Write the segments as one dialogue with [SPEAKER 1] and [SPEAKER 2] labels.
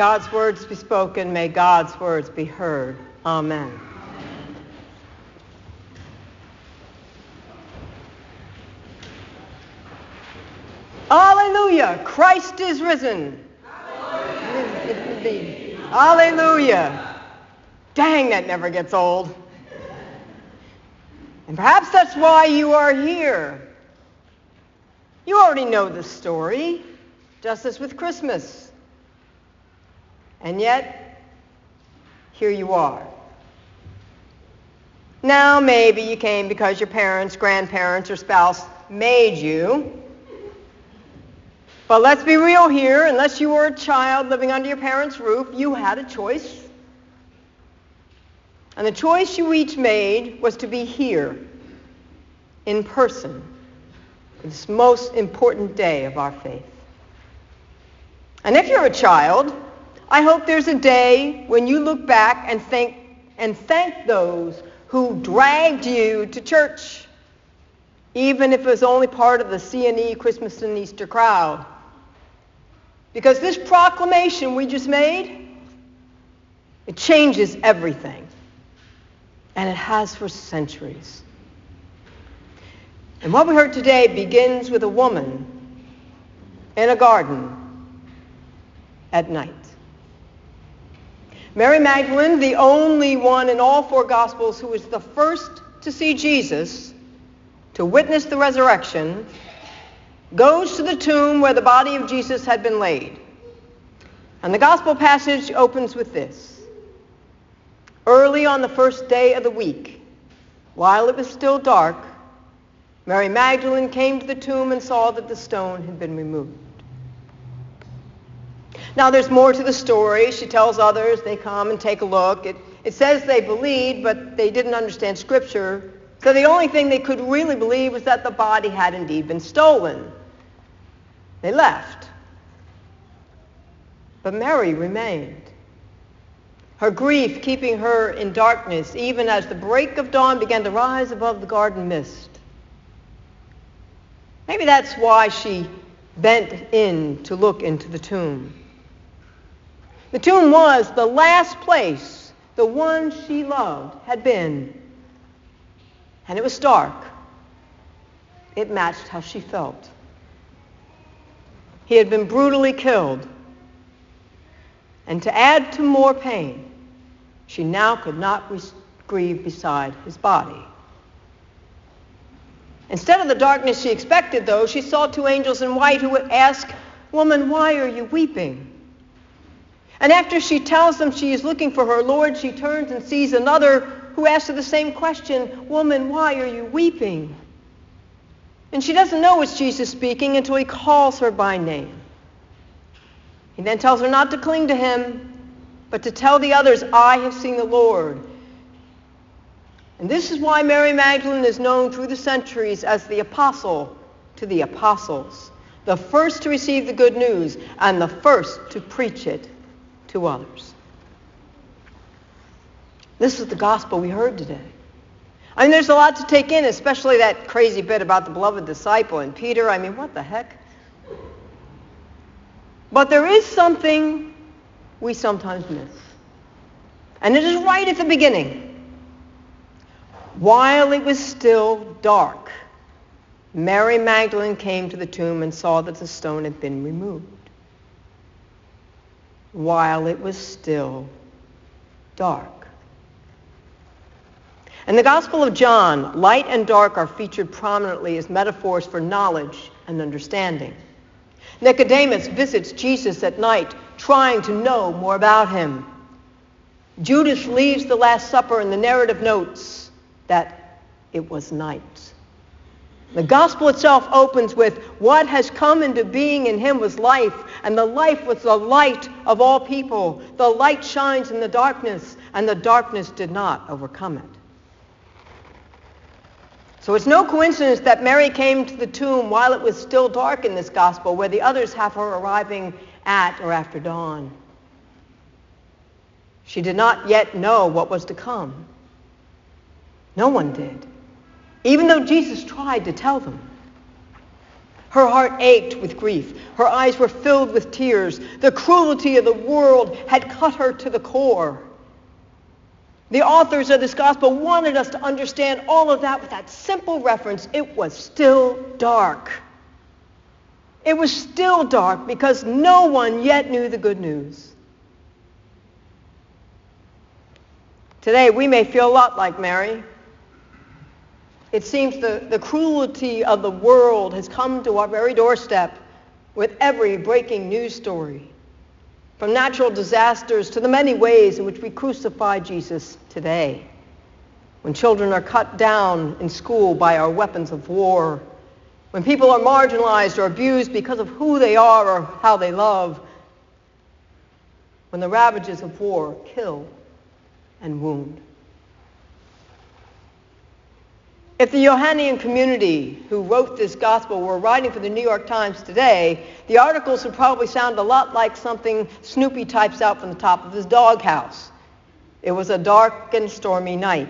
[SPEAKER 1] God's words be spoken. May God's words be heard. Amen. Hallelujah. Christ is risen. Hallelujah. Dang, that never gets old. And perhaps that's why you are here. You already know the story, just as with Christmas. And yet, here you are. Now, maybe you came because your parents, grandparents, or spouse made you. But let's be real here. Unless you were a child living under your parents' roof, you had a choice. And the choice you each made was to be here, in person, this most important day of our faith. And if you're a child, I hope there's a day when you look back and think and thank those who dragged you to church, even if it was only part of the C&E Christmas and Easter crowd. Because this proclamation we just made, it changes everything. And it has for centuries. And what we heard today begins with a woman in a garden at night. Mary Magdalene, the only one in all four Gospels who was the first to see Jesus, to witness the resurrection, goes to the tomb where the body of Jesus had been laid. And the gospel passage opens with this. Early on the first day of the week, while it was still dark, Mary Magdalene came to the tomb and saw that the stone had been removed. Now there's more to the story. She tells others, they come and take a look. It, it says they believed, but they didn't understand Scripture. So the only thing they could really believe was that the body had indeed been stolen. They left. But Mary remained. Her grief keeping her in darkness, even as the break of dawn began to rise above the garden mist. Maybe that's why she bent in to look into the tomb. The tomb was the last place the one she loved had been. And it was dark. It matched how she felt. He had been brutally killed. And to add to more pain, she now could not grieve beside his body. Instead of the darkness she expected, though, she saw two angels in white who would ask, Woman, why are you weeping? And after she tells them she is looking for her Lord, she turns and sees another who asks her the same question, Woman, why are you weeping? And she doesn't know it's Jesus speaking until he calls her by name. He then tells her not to cling to him, but to tell the others, I have seen the Lord. And this is why Mary Magdalene is known through the centuries as the apostle to the apostles, the first to receive the good news and the first to preach it to others. This is the gospel we heard today. I mean, there's a lot to take in, especially that crazy bit about the beloved disciple and Peter. I mean, what the heck? But there is something we sometimes miss. And it is right at the beginning. While it was still dark, Mary Magdalene came to the tomb and saw that the stone had been removed. While it was still dark. In the Gospel of John, light and dark are featured prominently as metaphors for knowledge and understanding. Nicodemus visits Jesus at night, trying to know more about him. Judas leaves the Last Supper, and the narrative notes that it was night. The gospel itself opens with, What has come into being in him was life, and the life was the light of all people. The light shines in the darkness, and the darkness did not overcome it. So it's no coincidence that Mary came to the tomb while it was still dark in this gospel, where the others have her arriving at or after dawn. She did not yet know what was to come. No one did, even though Jesus tried to tell them. Her heart ached with grief. Her eyes were filled with tears. The cruelty of the world had cut her to the core. The authors of this gospel wanted us to understand all of that with that simple reference. It was still dark. It was still dark because no one yet knew the good news. Today, we may feel a lot like Mary. It seems the, the cruelty of the world has come to our very doorstep with every breaking news story, from natural disasters to the many ways in which we crucify Jesus today. When children are cut down in school by our weapons of war, when people are marginalized or abused because of who they are or how they love, when the ravages of war kill and wound. If the Johannine community who wrote this gospel were writing for the New York Times today, the articles would probably sound a lot like something Snoopy types out from the top of his doghouse. It was a dark and stormy night.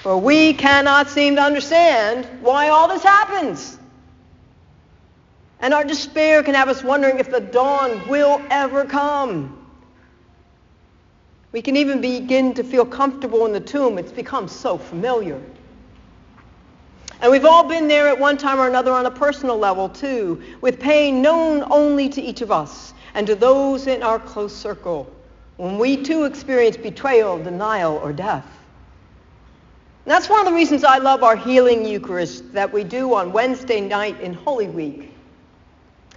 [SPEAKER 1] For we cannot seem to understand why all this happens. And our despair can have us wondering if the dawn will ever come. We can even begin to feel comfortable in the tomb. It's become so familiar. And we've all been there at one time or another on a personal level, too, with pain known only to each of us and to those in our close circle, when we too experience betrayal, denial, or death. And that's one of the reasons I love our healing Eucharist that we do on Wednesday night in Holy Week.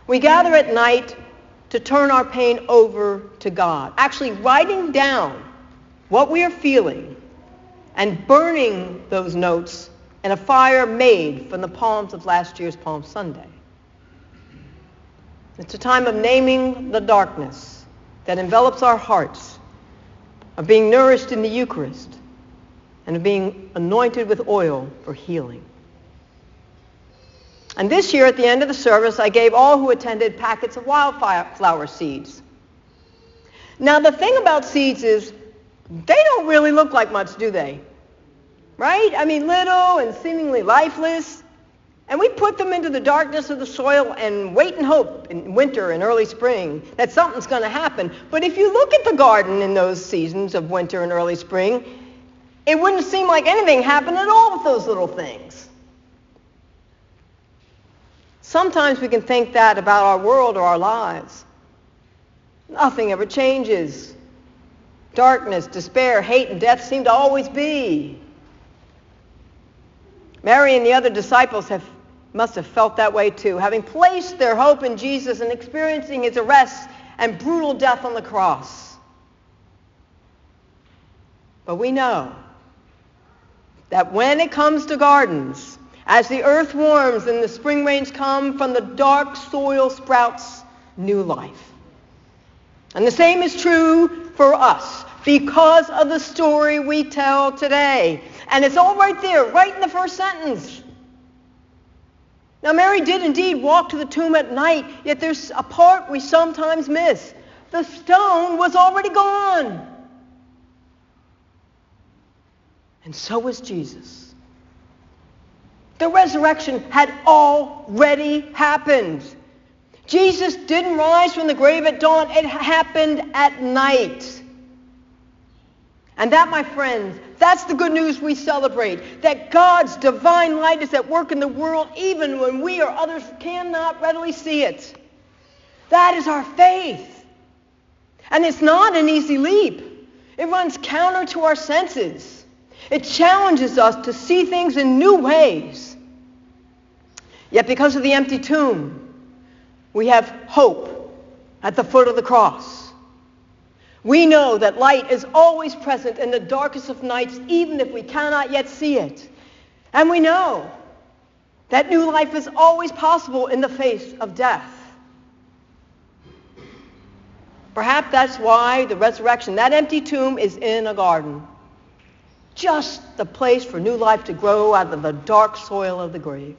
[SPEAKER 1] We gather at night to turn our pain over to God. Actually writing down what we are feeling and burning those notes in a fire made from the palms of last year's Palm Sunday. It's a time of naming the darkness that envelops our hearts, of being nourished in the Eucharist, and of being anointed with oil for healing. And this year, at the end of the service, I gave all who attended packets of wildflower seeds. Now, the thing about seeds is they don't really look like much, do they? Right? I mean, little and seemingly lifeless. And we put them into the darkness of the soil and wait and hope in winter and early spring that something's going to happen. But if you look at the garden in those seasons of winter and early spring, it wouldn't seem like anything happened at all with those little things. Sometimes we can think that about our world or our lives. Nothing ever changes. Darkness, despair, hate, and death seem to always be. Mary and the other disciples have, must have felt that way too, having placed their hope in Jesus and experiencing his arrest and brutal death on the cross. But we know that when it comes to gardens, as the earth warms and the spring rains come, from the dark soil sprouts new life. And the same is true for us because of the story we tell today. And it's all right there, right in the first sentence. Now, Mary did indeed walk to the tomb at night, yet there's a part we sometimes miss. The stone was already gone. And so was Jesus. The resurrection had already happened. Jesus didn't rise from the grave at dawn. It happened at night. And that, my friends, that's the good news we celebrate. That God's divine light is at work in the world even when we or others cannot readily see it. That is our faith. And it's not an easy leap. It runs counter to our senses. It challenges us to see things in new ways. Yet because of the empty tomb, we have hope at the foot of the cross. We know that light is always present in the darkest of nights, even if we cannot yet see it. And we know that new life is always possible in the face of death. Perhaps that's why the resurrection, that empty tomb is in a garden. Just the place for new life to grow out of the dark soil of the grave.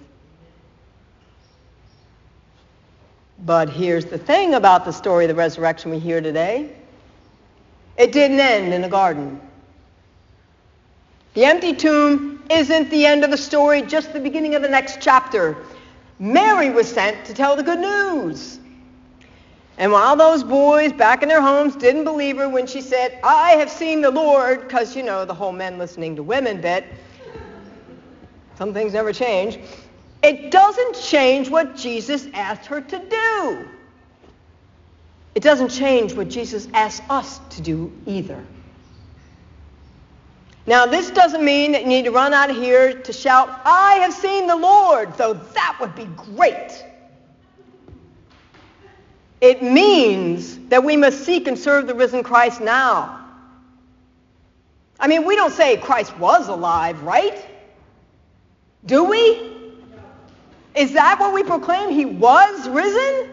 [SPEAKER 1] But here's the thing about the story of the resurrection we hear today. It didn't end in a garden. The empty tomb isn't the end of the story, just the beginning of the next chapter. Mary was sent to tell the good news. And while those boys back in their homes didn't believe her when she said, I have seen the Lord, because, you know, the whole men listening to women bit, some things never change, it doesn't change what Jesus asked her to do. It doesn't change what Jesus asks us to do either. Now, this doesn't mean that you need to run out of here to shout, I have seen the Lord, though that would be great. It means that we must seek and serve the risen Christ now. I mean, we don't say Christ was alive, right? Do we? Is that what we proclaim? He was risen?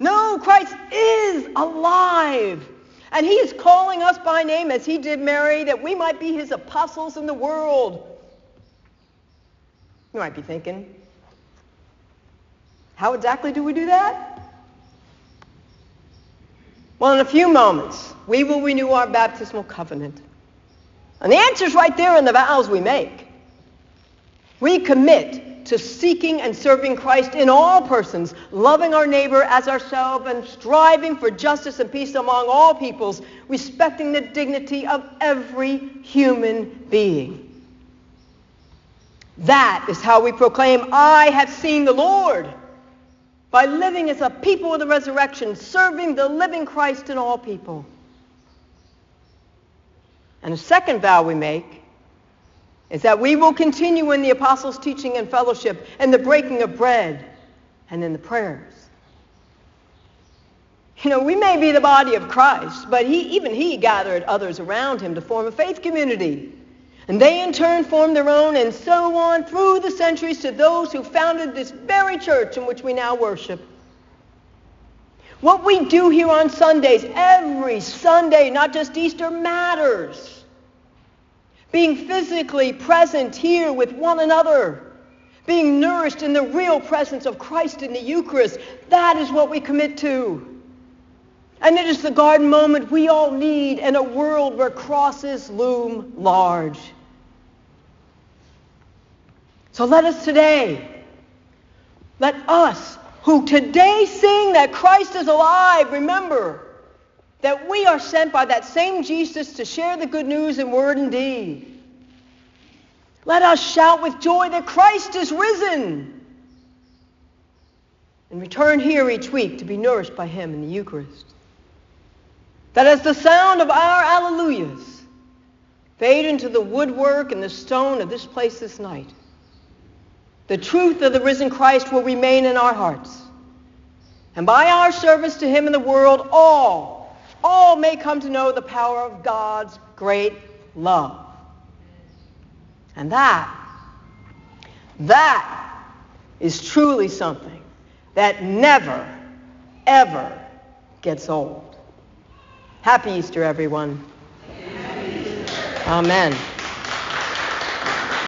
[SPEAKER 1] No, Christ is alive. And he is calling us by name as he did Mary that we might be his apostles in the world. You might be thinking, how exactly do we do that? Well, in a few moments, we will renew our baptismal covenant. And the answer is right there in the vows we make. We commit to seeking and serving Christ in all persons, loving our neighbor as ourselves, and striving for justice and peace among all peoples, respecting the dignity of every human being. That is how we proclaim, I have seen the Lord by living as a people of the resurrection, serving the living Christ in all people. And the second vow we make is that we will continue in the apostles' teaching and fellowship and the breaking of bread and in the prayers. You know, we may be the body of Christ, but he, even he gathered others around him to form a faith community. And they in turn formed their own and so on through the centuries to those who founded this very church in which we now worship. What we do here on Sundays, every Sunday, not just Easter, matters. Being physically present here with one another, being nourished in the real presence of Christ in the Eucharist, that is what we commit to. And it is the garden moment we all need in a world where crosses loom large. So let us today, let us who today sing that Christ is alive, remember that we are sent by that same Jesus to share the good news in word and deed. Let us shout with joy that Christ is risen and return here each week to be nourished by him in the Eucharist. That as the sound of our alleluias fade into the woodwork and the stone of this place this night, the truth of the risen Christ will remain in our hearts. And by our service to him in the world, all, all may come to know the power of God's great love. And that, that is truly something that never, ever gets old. Happy Easter, everyone. Amen.